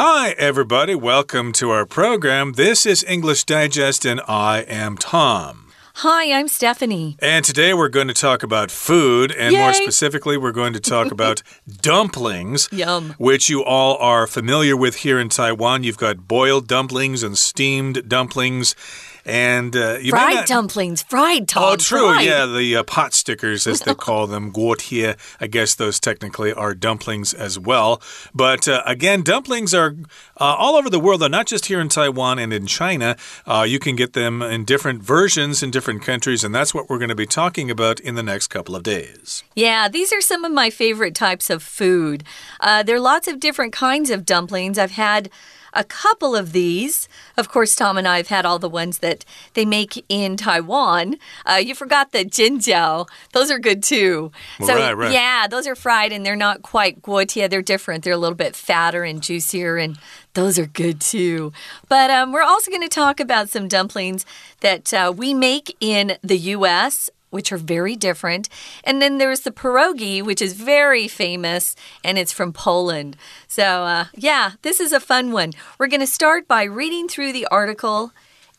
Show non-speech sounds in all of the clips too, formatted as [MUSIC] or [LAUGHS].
Hi, everybody. Welcome to our program. This is English Digest, and I am Tom. Hi, I'm Stephanie. And today we're going to talk about food, and Yay. more specifically, we're going to talk [LAUGHS] about dumplings. Yum. Which you all are familiar with here in Taiwan. You've got boiled dumplings and steamed dumplings. And uh, you fried not- dumplings, fried Tom. Oh, true. fried. Yeah, the uh, pot stickers, as they [LAUGHS] call them, guotie. I guess those technically are dumplings as well. But uh, again, dumplings are uh, all over the world, They're not just here in Taiwan and in China. Uh, you can get them in different versions in different countries, and that's what we're going to be talking about in the next couple of days. Yeah, these are some of my favorite types of food. Uh, there are lots of different kinds of dumplings. I've had a couple of these. Of course, Tom and I have had all the ones that they make in Taiwan. Uh, you forgot the jianjiao. Those are good too. So, Right, right. yeah, those are fried and they're not quite guotie. They're different. They're a little bit fatter and juicier and those are good too. But um, we're also going to talk about some dumplings that uh, we make in the U.S which are very different. And then there's the pierogi, which is very famous, and it's from Poland. So, uh, yeah, this is a fun one. We're going to start by reading through the article,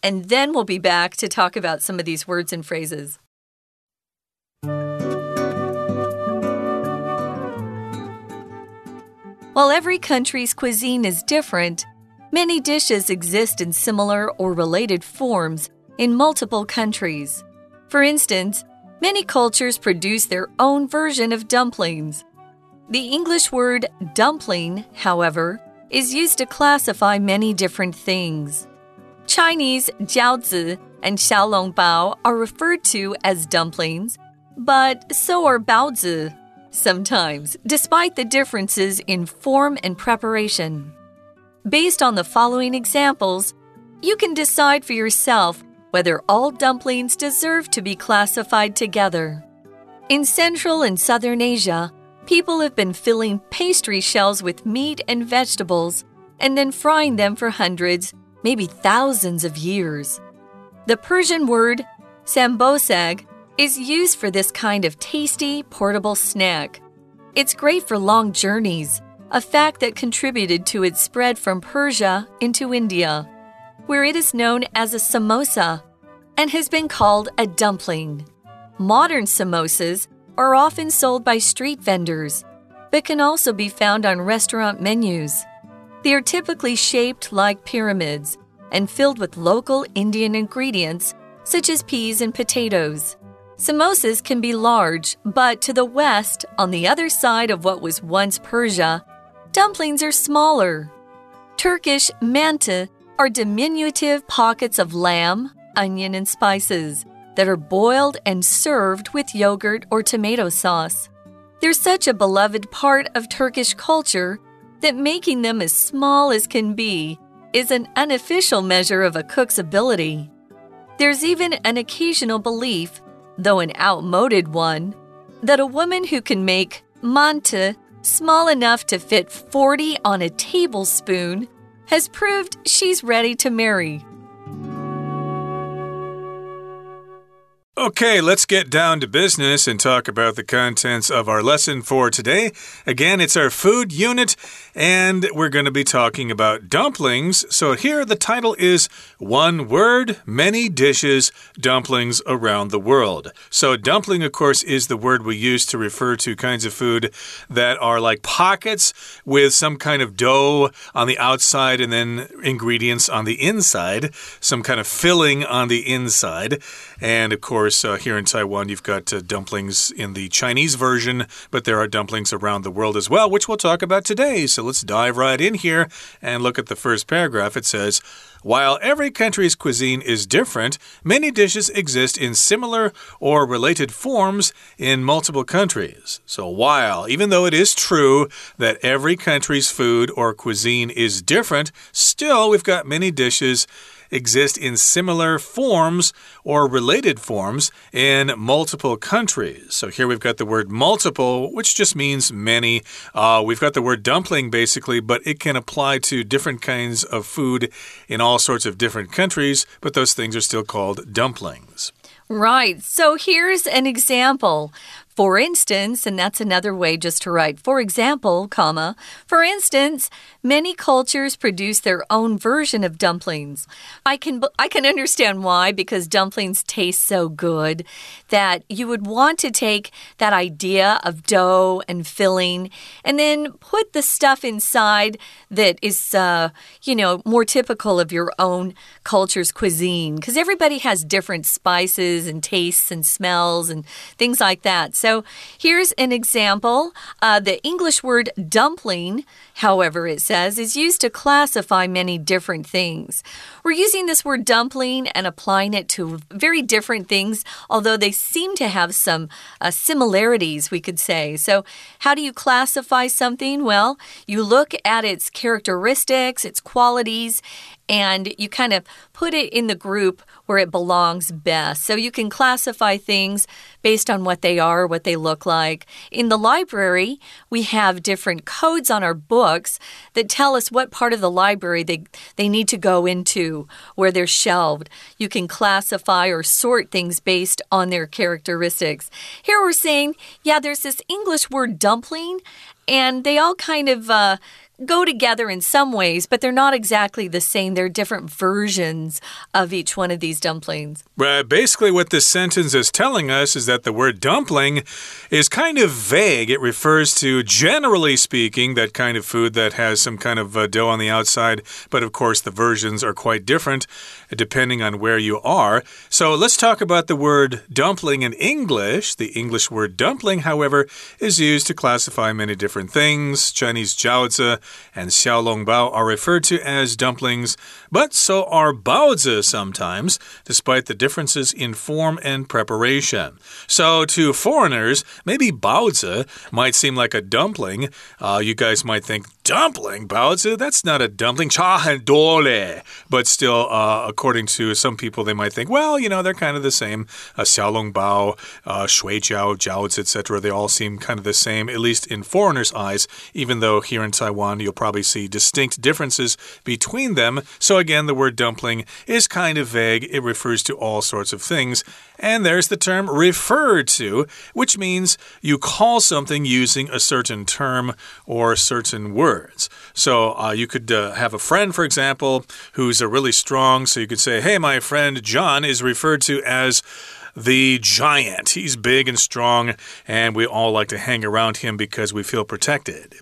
and then we'll be back to talk about some of these words and phrases. While every country's cuisine is different, many dishes exist in similar or related forms in multiple countries. For instance, many cultures produce their own version of dumplings. The English word dumpling, however, is used to classify many different things. Chinese jiaozi and xiaolongbao are referred to as dumplings, but so are baozi sometimes, despite the differences in form and preparation. Based on the following examples, you can decide for yourself whether all dumplings deserve to be classified together. In Central and Southern Asia, people have been filling pastry shells with meat and vegetables and then frying them for hundreds, maybe thousands of years. The Persian word sanbosag is used for this kind of tasty, portable snack. It's great for long journeys, a fact that contributed to its spread from Persia into India where it is known as a samosa and has been called a dumpling. Modern samosas are often sold by street vendors, but can also be found on restaurant menus. They are typically shaped like pyramids and filled with local Indian ingredients such as peas and potatoes. Samosas can be large, but to the west, on the other side of what was once Persia, dumplings are smaller. Turkish manta are diminutive pockets of lamb, onion, and spices that are boiled and served with yogurt or tomato sauce. They're such a beloved part of Turkish culture that making them as small as can be is an unofficial measure of a cook's ability. There's even an occasional belief, though an outmoded one, that a woman who can make manta small enough to fit 40 on a tablespoon has proved she's ready to marry. Okay, let's get down to business and talk about the contents of our lesson for today. Again, it's our food unit, and we're going to be talking about dumplings. So here the title is One Word, Many Dishes, Dumplings Around the World. So, dumpling, of course, is the word we use to refer to kinds of food that are like pockets with some kind of dough on the outside and then ingredients on the inside, some kind of filling on the inside. And of course, uh, here in Taiwan, you've got uh, dumplings in the Chinese version, but there are dumplings around the world as well, which we'll talk about today. So let's dive right in here and look at the first paragraph. It says, while every country's cuisine is different, many dishes exist in similar or related forms in multiple countries. So, while, even though it is true that every country's food or cuisine is different, still we've got many dishes exist in similar forms or related forms in multiple countries. So here we've got the word multiple, which just means many. Uh, we've got the word dumpling basically, but it can apply to different kinds of food in all sorts of different countries, but those things are still called dumplings. Right. So here's an example. For instance, and that's another way just to write for example, comma. For instance, many cultures produce their own version of dumplings. I can I can understand why because dumplings taste so good that you would want to take that idea of dough and filling and then put the stuff inside that is uh, you know, more typical of your own culture's cuisine because everybody has different spices and tastes and smells and things like that. So so here's an example. Uh, the English word dumpling, however, it says, is used to classify many different things. We're using this word dumpling and applying it to very different things, although they seem to have some uh, similarities, we could say. So, how do you classify something? Well, you look at its characteristics, its qualities, and you kind of put it in the group where it belongs best. So you can classify things based on what they are, what they look like. In the library, we have different codes on our books that tell us what part of the library they, they need to go into, where they're shelved. You can classify or sort things based on their characteristics. Here we're saying, yeah, there's this English word dumpling, and they all kind of uh, go together in some ways, but they're not exactly the same. They're different versions of each one of these dumplings. Uh, basically, what this sentence is telling us is that the word dumpling is kind of vague. It refers to, generally speaking, that kind of food that has some kind of uh, dough on the outside, but of course, the versions are quite different depending on where you are. So let's talk about the word dumpling in English. The English word dumpling, however, is used to classify many different things. Chinese jiaozi and xiaolongbao are referred to as dumplings, but so are baozi sometimes, despite the differences in form and preparation. So to foreigners, maybe baozi might seem like a dumpling. Uh, you guys might think, dumpling, baozi? That's not a dumpling. Cha dole. But still, uh, according to some people, they might think, well, you know, they're kind of the same. Uh, xiaolongbao, uh, shui jiao, jiaozi, etc. They all seem kind of the same, at least in foreigners' eyes, even though here in Taiwan, you'll probably see distinct differences between them. So again, the word dumpling is kind of vague. It refers to all sorts of things. And there's the term refer to, which means you call something using a certain term or certain words. So uh, you could uh, have a friend, for example, who's a really strong, so you could say, hey, my friend John is referred to as the giant. He's big and strong, and we all like to hang around him because we feel protected.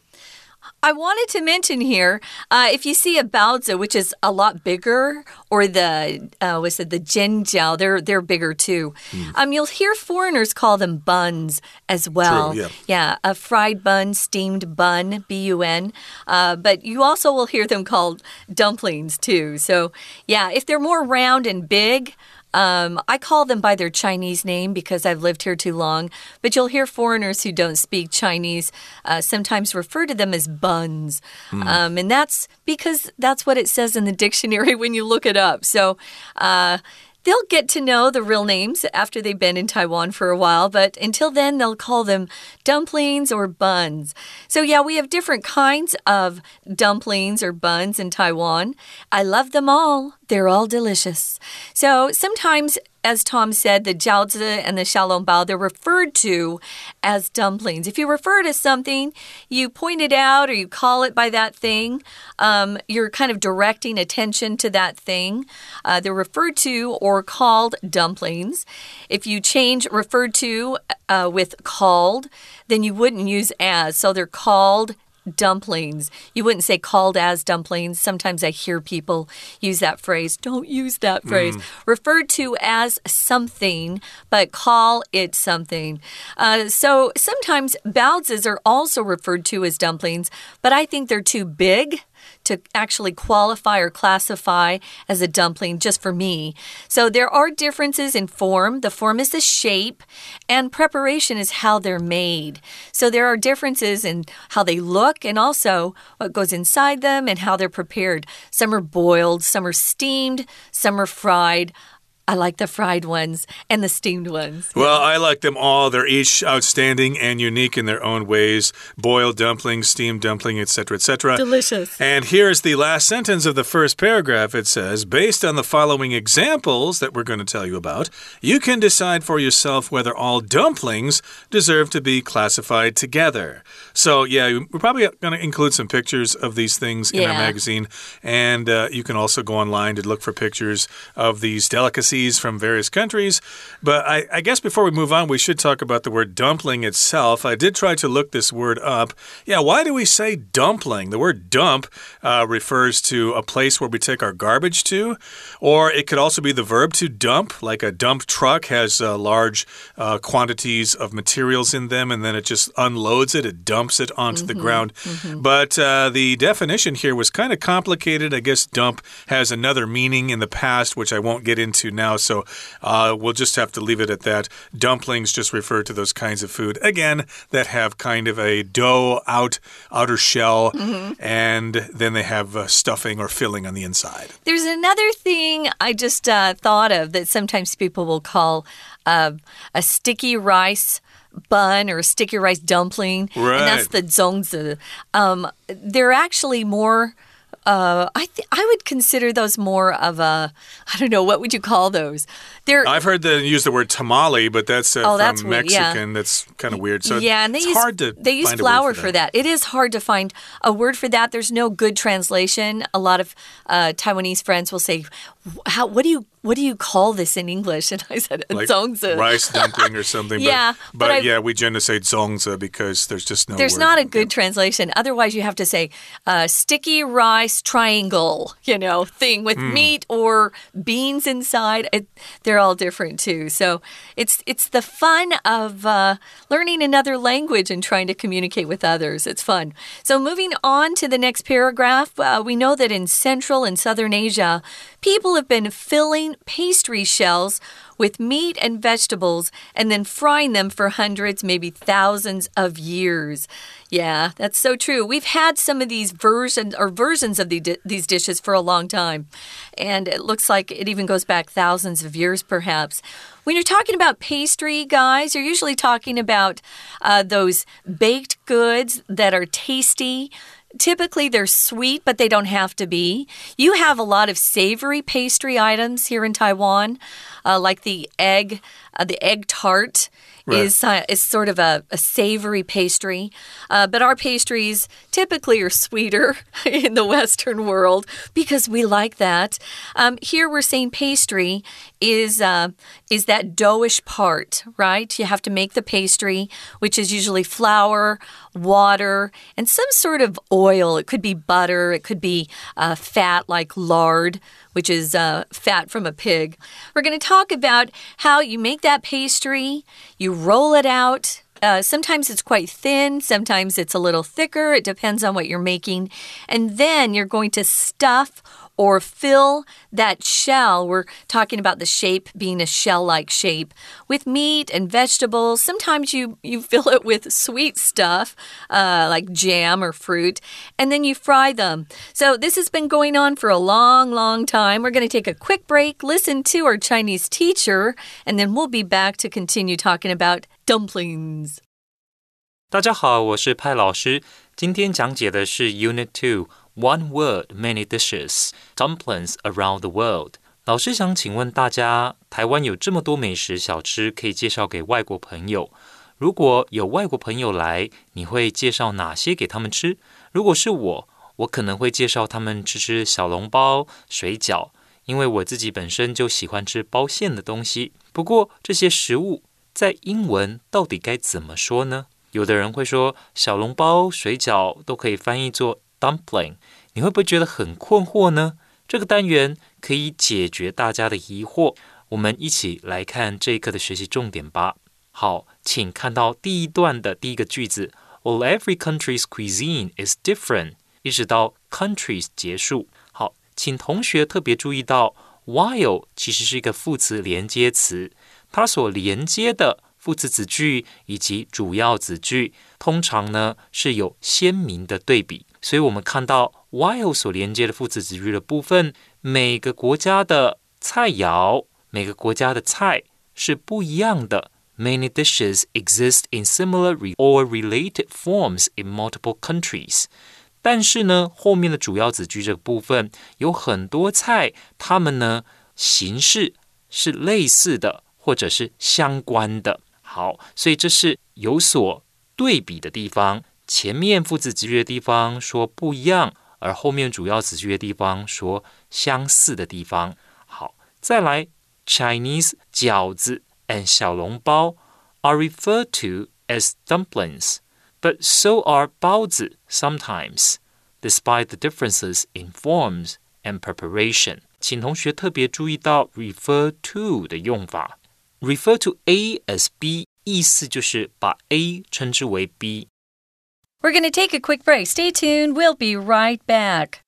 I wanted to mention here uh, if you see a baozi, which is a lot bigger, or the uh, was it the jianjiao, they're they're bigger too. Mm. Um, you'll hear foreigners call them buns as well. True, yeah. yeah, a fried bun, steamed bun, B U N. Uh, but you also will hear them called dumplings too. So yeah, if they're more round and big. Um, I call them by their Chinese name because I've lived here too long, but you'll hear foreigners who don't speak Chinese uh, sometimes refer to them as buns. Mm. Um, and that's because that's what it says in the [LAUGHS] dictionary when you look it up. So, uh, They'll get to know the real names after they've been in Taiwan for a while, but until then, they'll call them dumplings or buns. So, yeah, we have different kinds of dumplings or buns in Taiwan. I love them all. They're all delicious. So sometimes, as Tom said, the jiaozi and the xiaolongbao, they're referred to as dumplings. If you refer to something, you point it out or you call it by that thing, um, you're kind of directing attention to that thing. Uh, they're referred to or called dumplings. If you change referred to uh, with called, then you wouldn't use as. So they're called dumplings. You wouldn't say called as dumplings. Sometimes I hear people use that phrase. Don't use that phrase. Mm. Referred to as something, but call it something. Uh, so sometimes baozis are also referred to as dumplings, but I think they're too big to actually qualify or classify as a dumpling just for me. So there are differences in form. The form is the shape, and preparation is how they're made. So there are differences in how they look and also what goes inside them and how they're prepared. Some are boiled, some are steamed, some are fried. I like the fried ones and the steamed ones. Well, I like them all. They're each outstanding and unique in their own ways. Boiled dumpling, steamed dumpling, etc., etc. Delicious. And here's the last sentence of the first paragraph. It says, based on the following examples that we're going to tell you about, you can decide for yourself whether all dumplings deserve to be classified together. So, yeah, we're probably going to include some pictures of these things in our magazine. And uh, you can also go online to look for pictures of these delicacies from various countries. But I, I guess before we move on, we should talk about the word dumpling itself. I did try to look this word up. Yeah, why do we say dumpling? The word dump uh, refers to a place where we take our garbage to, or it could also be the verb to dump, like a dump truck has uh, large uh, quantities of materials in them and then it just unloads it, it dumps it onto the ground. But uh, the definition here was kind of complicated. I guess dump has another meaning in the past, which I won't get into now. So uh, we'll just have to leave it at that. Dumplings just refer to those kinds of food, again, that have kind of a dough out, outer shell, and then they have uh, stuffing or filling on the inside. There's another thing I just uh, thought of that sometimes people will call uh, a sticky rice bun or a sticky rice dumpling, Right. and that's the zongzi. Um, they're actually more. Uh, I th I would consider those more of a I don't know what would you call those? They're I've heard them use the word tamale, but that's uh, Oh, from that's weird, yeah. Mexican. That's kind of weird. So yeah, and they it's use hard to they use find a word flour for that. It is hard to find a word for that. There's no good translation. A lot of uh, Taiwanese friends will say, "How? What do you what do you call this in English?" [LAUGHS] And I said, like "Zongzi." rice dumpling or something. Yeah, but, but I- yeah, we generally say zongzi because there's just no. There's word. not a good translation. Otherwise, you have to say uh, sticky rice triangle, you know, thing with Hmm. meat or beans inside. It, they're all different too. So it's it's the fun of uh, learning another language and trying to communicate with others. It's fun. So moving on to the next paragraph, uh, we know that in Central and Southern Asia, people have been filling pastry shells with meat and vegetables and then frying them for hundreds, maybe thousands of years. Yeah, that's so true. We've had some of these versions or versions of the, these dishes for a long time, and it looks like it even goes back thousands of years, perhaps. When you're talking about pastry, guys, you're usually talking about uh, those baked goods that are tasty. Typically, they're sweet, but they don't have to be. You have a lot of savory pastry items here in Taiwan, uh, like the egg, uh, the egg tart. Right. Is uh, is sort of a, a savory pastry, uh, but our pastries typically are sweeter [LAUGHS] in the Western world because we like that. Um, here we're saying pastry is uh, is that doughish part, right? You have to make the pastry, which is usually flour, water, and some sort of oil. It could be butter, it could be uh, fat like lard, which is uh, fat from a pig. We're going to talk about how you make that pastry, you roll it out. Uh, sometimes it's quite thin, sometimes it's a little thicker. It depends on what you're making. And then you're going to stuff or fill that shell. We're talking about the shape being a shell like shape with meat and vegetables. Sometimes you, you [LAUGHS] fill it with sweet stuff uh, like jam or fruit, and then you fry them. So, this has been going on for a long, long time. We're going to take a quick break, listen to our Chinese teacher, and then we'll be back to continue talking about dumplings. 大家好，我是派老师。今天讲解的是 Unit Two One Word Many Dishes Dumplings Around the World。老师想请问大家，台湾有这么多美食小吃可以介绍给外国朋友，如果有外国朋友来，你会介绍哪些给他们吃？如果是我，我可能会介绍他们吃吃小笼包、水饺，因为我自己本身就喜欢吃包馅的东西。不过这些食物在英文到底该怎么说呢？有的人会说小笼包、水饺都可以翻译作 dumpling，你会不会觉得很困惑呢？这个单元可以解决大家的疑惑。我们一起来看这一课的学习重点吧。好，请看到第一段的第一个句子：Well, every country's cuisine is different，一直到 countries 结束。好，请同学特别注意到，while 其实是一个副词连接词，它所连接的副词子句以及主要子句，通常呢是有鲜明的对比。所以我们看到 while 所连接的副词子句的部分，每个国家的菜肴、每个国家的菜是不一样的。Many dishes exist in similar or related forms in multiple countries。但是呢，后面的主要子句这个部分有很多菜，它们呢形式是类似的，或者是相关的。好，所以这是有所对比的地方。前面副子子句的地方说不一样，而后面主要词句的地方说相似的地方。好，再来，Chinese 饺子。and 小笼包 are referred to as dumplings, but so are 包子 sometimes, despite the differences in forms and preparation. 请同学特别注意到 refer to 的用法。refer to A as B 意思就是把 A 称之为 B。We're going to take a quick break. Stay tuned. We'll be right back.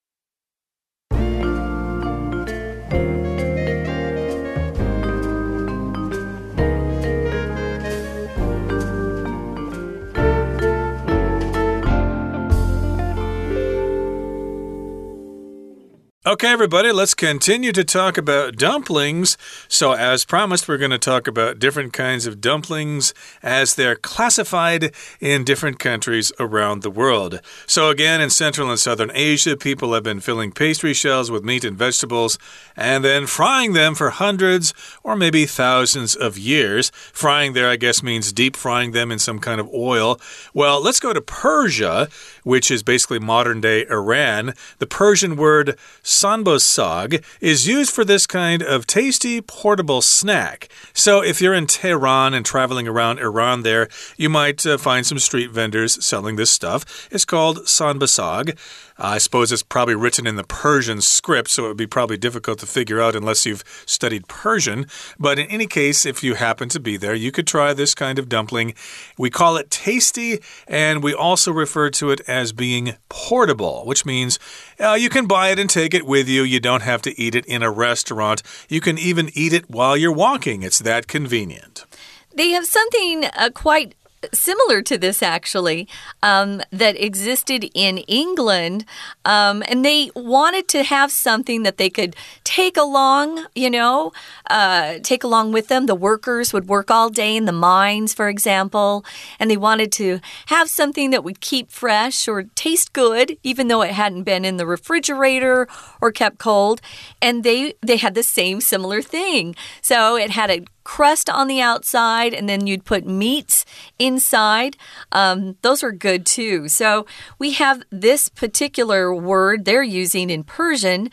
Okay, everybody, let's continue to talk about dumplings. So, as promised, we're going to talk about different kinds of dumplings as they're classified in different countries around the world. So, again, in Central and Southern Asia, people have been filling pastry shells with meat and vegetables and then frying them for hundreds or maybe thousands of years. Frying there, I guess, means deep frying them in some kind of oil. Well, let's go to Persia, which is basically modern day Iran. The Persian word sanbosag is used for this kind of tasty portable snack. So if you're in Tehran and traveling around Iran there, you might uh, find some street vendors selling this stuff. It's called sanbosag. I suppose it's probably written in the Persian script, so it would be probably difficult to figure out unless you've studied Persian. But in any case, if you happen to be there, you could try this kind of dumpling. We call it tasty, and we also refer to it as being portable, which means uh, you can buy it and take it with you. You don't have to eat it in a restaurant. You can even eat it while you're walking. It's that convenient. They have something uh, quite similar to this actually um, that existed in England, um, and they wanted to have something that they could take along. You know, uh, take along with them. The workers would work all day in the mines, for example, and they wanted to have something that would keep fresh or taste good, even though it hadn't been in the refrigerator or kept cold. And they they had the same similar thing. So it had a crust on the outside, and then you'd put meats inside. Um, those are good too. So we have this particular word they're using in Persian.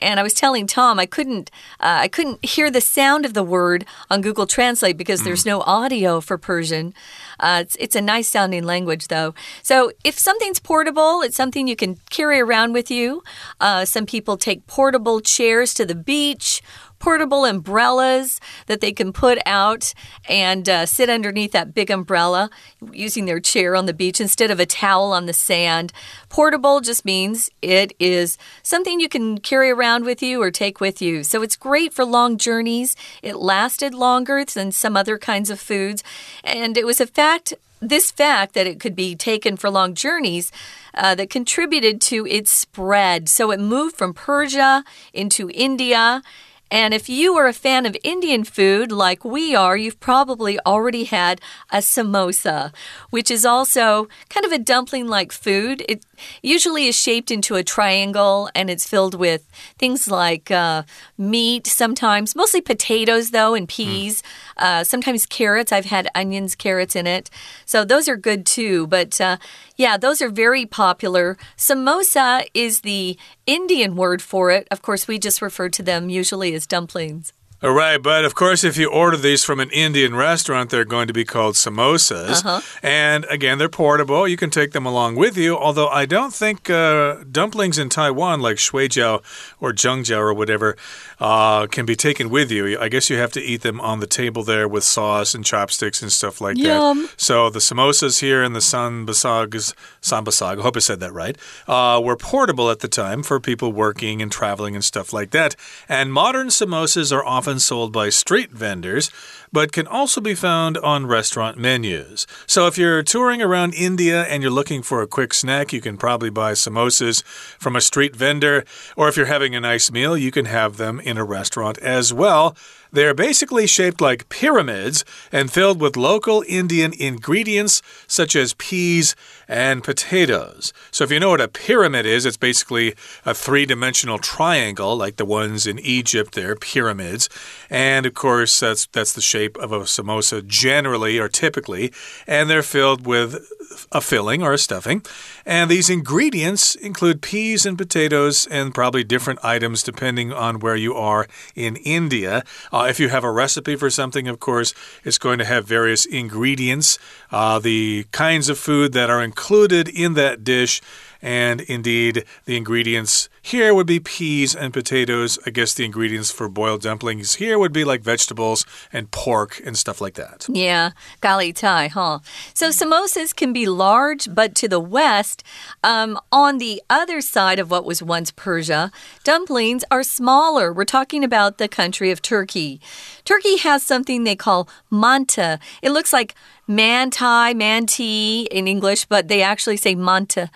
And I was telling Tom I couldn't uh, I couldn't hear the sound of the word on Google Translate because there's mm. no audio for Persian. Uh, it's it's a nice sounding language though. So if something's portable, it's something you can carry around with you. Uh, some people take portable chairs to the beach portable umbrellas that they can put out and uh, sit underneath that big umbrella using their chair on the beach instead of a towel on the sand. Portable just means it is something you can carry around with you or take with you. So it's great for long journeys. It lasted longer than some other kinds of foods. And it was a fact this fact that it could be taken for long journeys uh, that contributed to its spread. So it moved from Persia into India and if you are a fan of Indian food like we are, you've probably already had a samosa, which is also kind of a dumpling like food. It usually is shaped into a triangle and it's filled with things like uh, meat, sometimes, mostly potatoes, though, and peas, mm. uh, sometimes carrots. I've had onions, carrots in it. So those are good too. But uh, yeah, those are very popular. Samosa is the Indian word for it. Of course, we just refer to them usually as dumplings. All right, but of course, if you order these from an Indian restaurant, they're going to be called samosas. Uh -huh. And again, they're portable. You can take them along with you. Although I don't think uh, dumplings in Taiwan, like shuijiao or zhengjiao or whatever, uh, can be taken with you. I guess you have to eat them on the table there with sauce and chopsticks and stuff like Yum. that. So the samosas here and the sanbasags, sanbasag, I hope I said that right, uh, were portable at the time for people working and traveling and stuff like that. And modern samosas are often often sold by street vendors, but can also be found on restaurant menus. So if you're touring around India and you're looking for a quick snack, you can probably buy samosas from a street vendor. Or if you're having a nice meal, you can have them in a restaurant as well. They are basically shaped like pyramids and filled with local Indian ingredients such as peas and potatoes. So, if you know what a pyramid is, it's basically a three dimensional triangle like the ones in Egypt, they're pyramids. And of course, that's, that's the shape of a samosa generally or typically. And they're filled with a filling or a stuffing. And these ingredients include peas and potatoes and probably different items depending on where you are in India. Uh, if you have a recipe for something, of course, it's going to have various ingredients, uh, the kinds of food that are included in that dish and indeed, the ingredients here would be peas and potatoes. I guess the ingredients for boiled dumplings here would be like vegetables and pork and stuff like that. Yeah, gali tai, huh? So samosas can be large, but to the west, um, on the other side of what was once Persia, dumplings are smaller. We're talking about the country of Turkey. Turkey has something they call manta. It looks like manti, manti in English, but they actually say manta.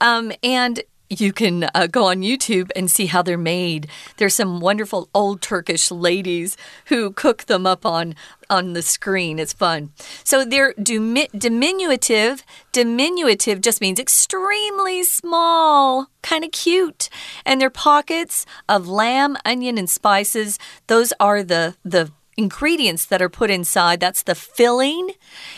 Um, and you can uh, go on YouTube and see how they're made. There's some wonderful old Turkish ladies who cook them up on on the screen. It's fun. So they're diminutive. Diminutive just means extremely small, kind of cute. And their pockets of lamb, onion, and spices. Those are the the ingredients that are put inside. That's the filling.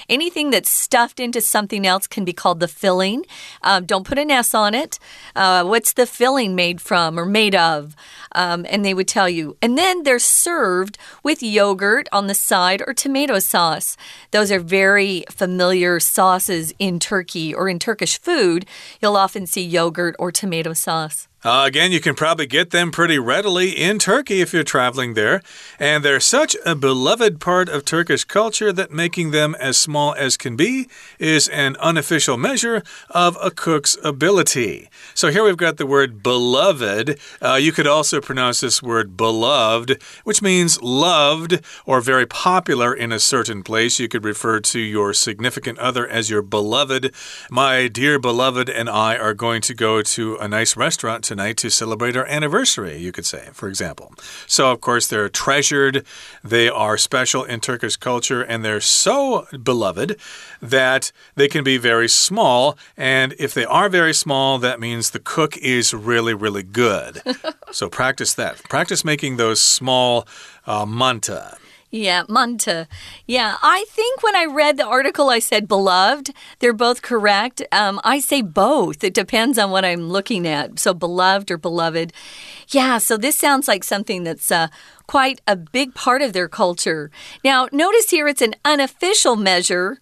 Anything that's stuffed into something else can be called the filling. Um, don't put an S on it. Uh, what's the filling made from or made of? Um, and they would tell you. And then they're served with yogurt on the side or tomato sauce. Those are very familiar sauces in Turkey or in Turkish food. You'll often see yogurt or tomato sauce. Uh, again, you can probably get them pretty readily in Turkey if you're traveling there. And they're such a beloved part of Turkish culture that making them as small as can be is an unofficial measure of a cook's ability. So here we've got the word beloved. Uh, you could also pronounce this word beloved, which means loved or very popular in a certain place. You could refer to your significant other as your beloved. My dear beloved and I are going to go to a nice restaurant tonight to celebrate our anniversary, you could say, for example. So, of course, they're treasured, they are special in Turkish culture, and they're so beloved that they can be very small. And if they are very small, that means the cook is really, really good. [LAUGHS] so, practice that. Practice making those small uh, manta. Yeah, Manta. Yeah, I think when I read the article, I said beloved. They're both correct. Um, I say both. It depends on what I'm looking at. So, beloved or beloved. Yeah, so this sounds like something that's uh, quite a big part of their culture. Now, notice here it's an unofficial measure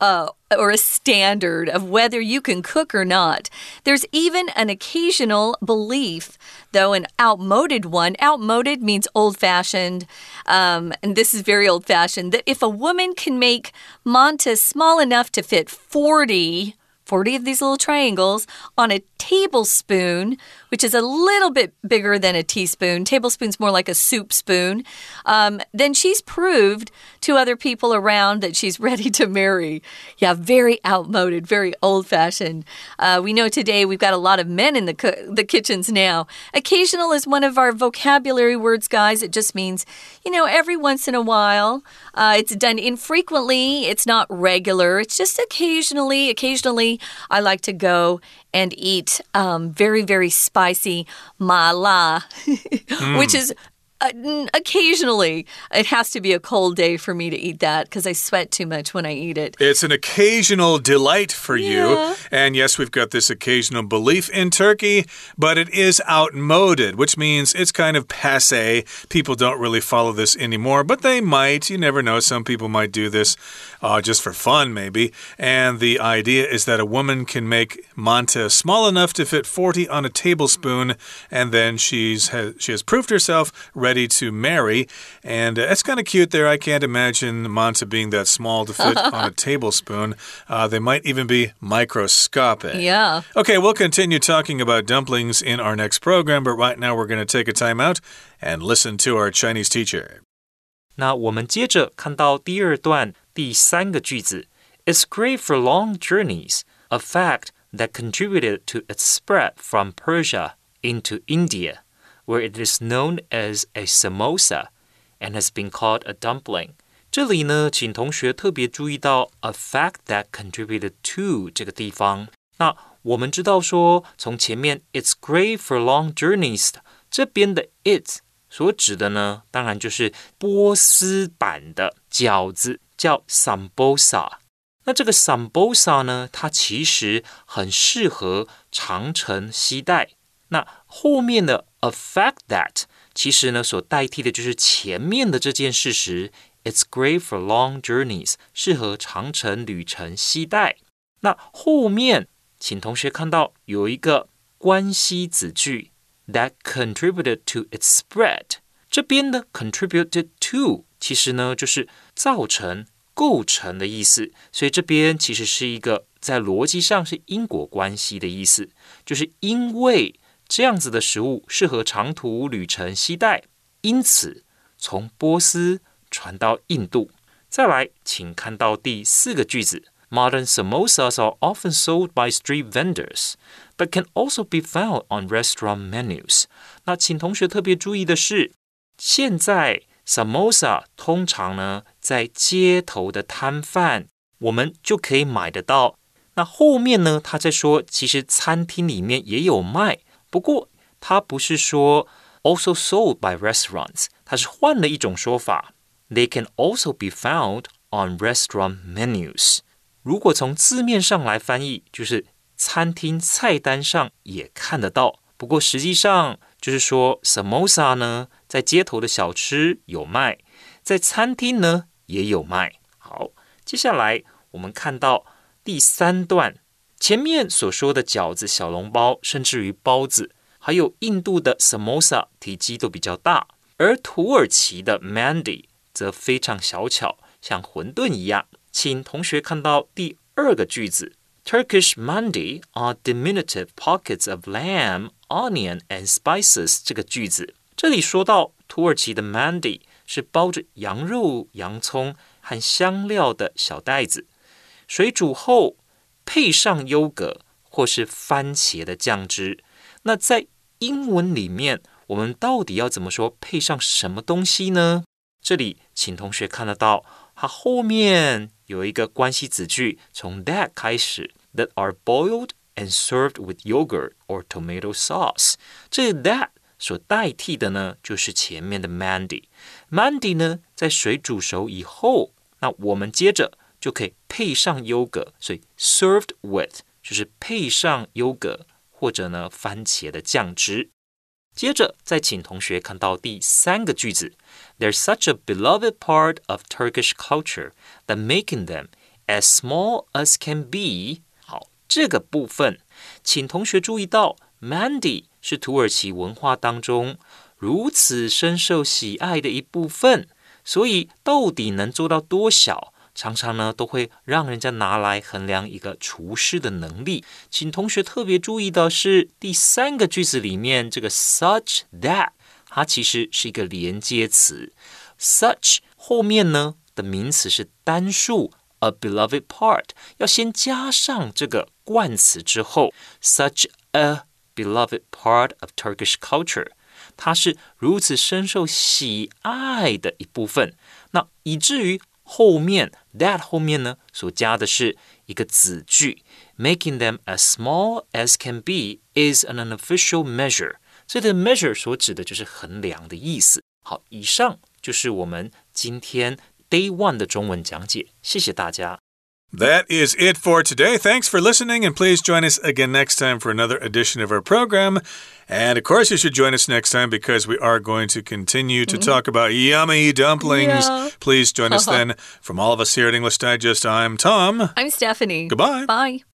uh, or a standard of whether you can cook or not. There's even an occasional belief, though an outmoded one. Outmoded means old fashioned, um, and this is very old fashioned, that if a woman can make manta small enough to fit 40 40 of these little triangles on a tablespoon, which is a little bit bigger than a teaspoon. Tablespoon's more like a soup spoon. Um, then she's proved to other people around that she's [LAUGHS] ready to marry. Yeah, very outmoded, very old fashioned. Uh, we know today we've got a lot of men in the, the kitchens now. Occasional is one of our vocabulary words, guys. It just means, you know, every once in a while. Uh, it's done infrequently, it's not regular, it's just occasionally. Occasionally, I like to go and eat um, very, very spicy mala, [LAUGHS] mm. which is occasionally, it has to be a cold day for me to eat that because I sweat too much when I eat it. It's an occasional delight for yeah. you. And yes, we've got this occasional belief in Turkey, but it is outmoded, which means it's kind of passe. People don't really follow this anymore, but they might. You never know. Some people might do this uh, just for fun, maybe. And the idea is that a woman can make manta small enough to fit 40 on a tablespoon, and then she's has, she has proved herself ready to marry. And uh, it's kind of cute there. I can't imagine manta being that small to fit on [LAUGHS] a tablespoon. Uh, they might even be microscopic. Yeah. Okay, we'll continue talking about dumplings in our next program, but right now we're going to take a time out and listen to our Chinese teacher. 那我们接着看到第二段第三个句子，It's great for long journeys, a fact that contributed to its spread from Persia into India, where it is known as a samosa. and has been called a dumpling。这里呢，请同学特别注意到 a fact that contributed to 这个地方。那我们知道说，从前面 it's great for long journeys 这边的 it 所指的呢，当然就是波斯版的饺子，叫 sambosa。那这个 sambosa 呢，它其实很适合长程携带。 那后面的 a fact that 其实呢，所代替的就是前面的这件事实。It's great for long journeys，适合长程旅程携带。那后面，请同学看到有一个关系子句。that contributed to its spread。这边的 contributed to 其实呢就是造成、构成的意思，所以这边其实是一个在逻辑上是因果关系的意思，就是因为这样子的食物适合长途旅程携带，因此从波斯传到印度。再来，请看到第四个句子。Modern samosas are often sold by street vendors, but can also be found on restaurant menus. 那请同学特别注意的是，现在 samosa 通常呢在街头的摊贩我们就可以买得到。那后面呢，他在说，其实餐厅里面也有卖，不过他不是说 also sold by restaurants，他是换了一种说法。They can also be found on restaurant menus. 如果从字面上来翻译，就是餐厅菜单上也看得到。不过实际上就是说，samosa 呢，在街头的小吃有卖，在餐厅呢也有卖。好，接下来我们看到第三段， 前面所说的饺子、小笼包，甚至于包子，还有印度的 samosa，体积都比较大，而土耳其的 mandi 则非常小巧，像馄饨一样。请同学看到第二个句子，Turkish mandi are diminutive pockets of lamb, onion and spices。这个句子，这里说到土耳其的 mandi 是包着羊肉、洋葱和香料的小袋子，水煮后配上优格或是番茄的酱汁。那在英文里面，我们到底要怎么说配上什么东西呢？这里请同学看得到，它后面。有一个关系子句从 that 开始，that are boiled and served with yogurt or tomato sauce。这 that 所代替的呢，就是前面的 Mandy。Mandy 呢，在水煮熟以后，那我们接着就可以配上优格，所以 served with 就是配上优格或者呢番茄的酱汁。接着再请同学看到第三个句子，They're such a beloved part of Turkish culture that making them as small as can be。好，这个部分，请同学注意到，Mandy 是土耳其文化当中如此深受喜爱的一部分，所以到底能做到多小？ 常常呢都会让人家拿来衡量一个厨师的能力。请同学特别注意的是第三个句子里面这个 such that，它其实是一个连接词。such 后面呢的名词是单数，a beloved part，要先加上这个冠词之后，such a beloved part of Turkish culture，它是如此深受喜爱的一部分。那以至于后面 that 后面呢，所加的是一个子句，making them as small as can be is an unofficial measure。这个 measure 所指的就是衡量的意思。好，以上就是我们今天 day one 的中文讲解，谢谢大家。That is it for today. Thanks for listening, and please join us again next time for another edition of our program. And of course, you should join us next time because we are going to continue to mm -hmm. talk about yummy dumplings. Yeah. Please join us [LAUGHS] then. From all of us here at English Digest, I'm Tom. I'm Stephanie. Goodbye. Bye.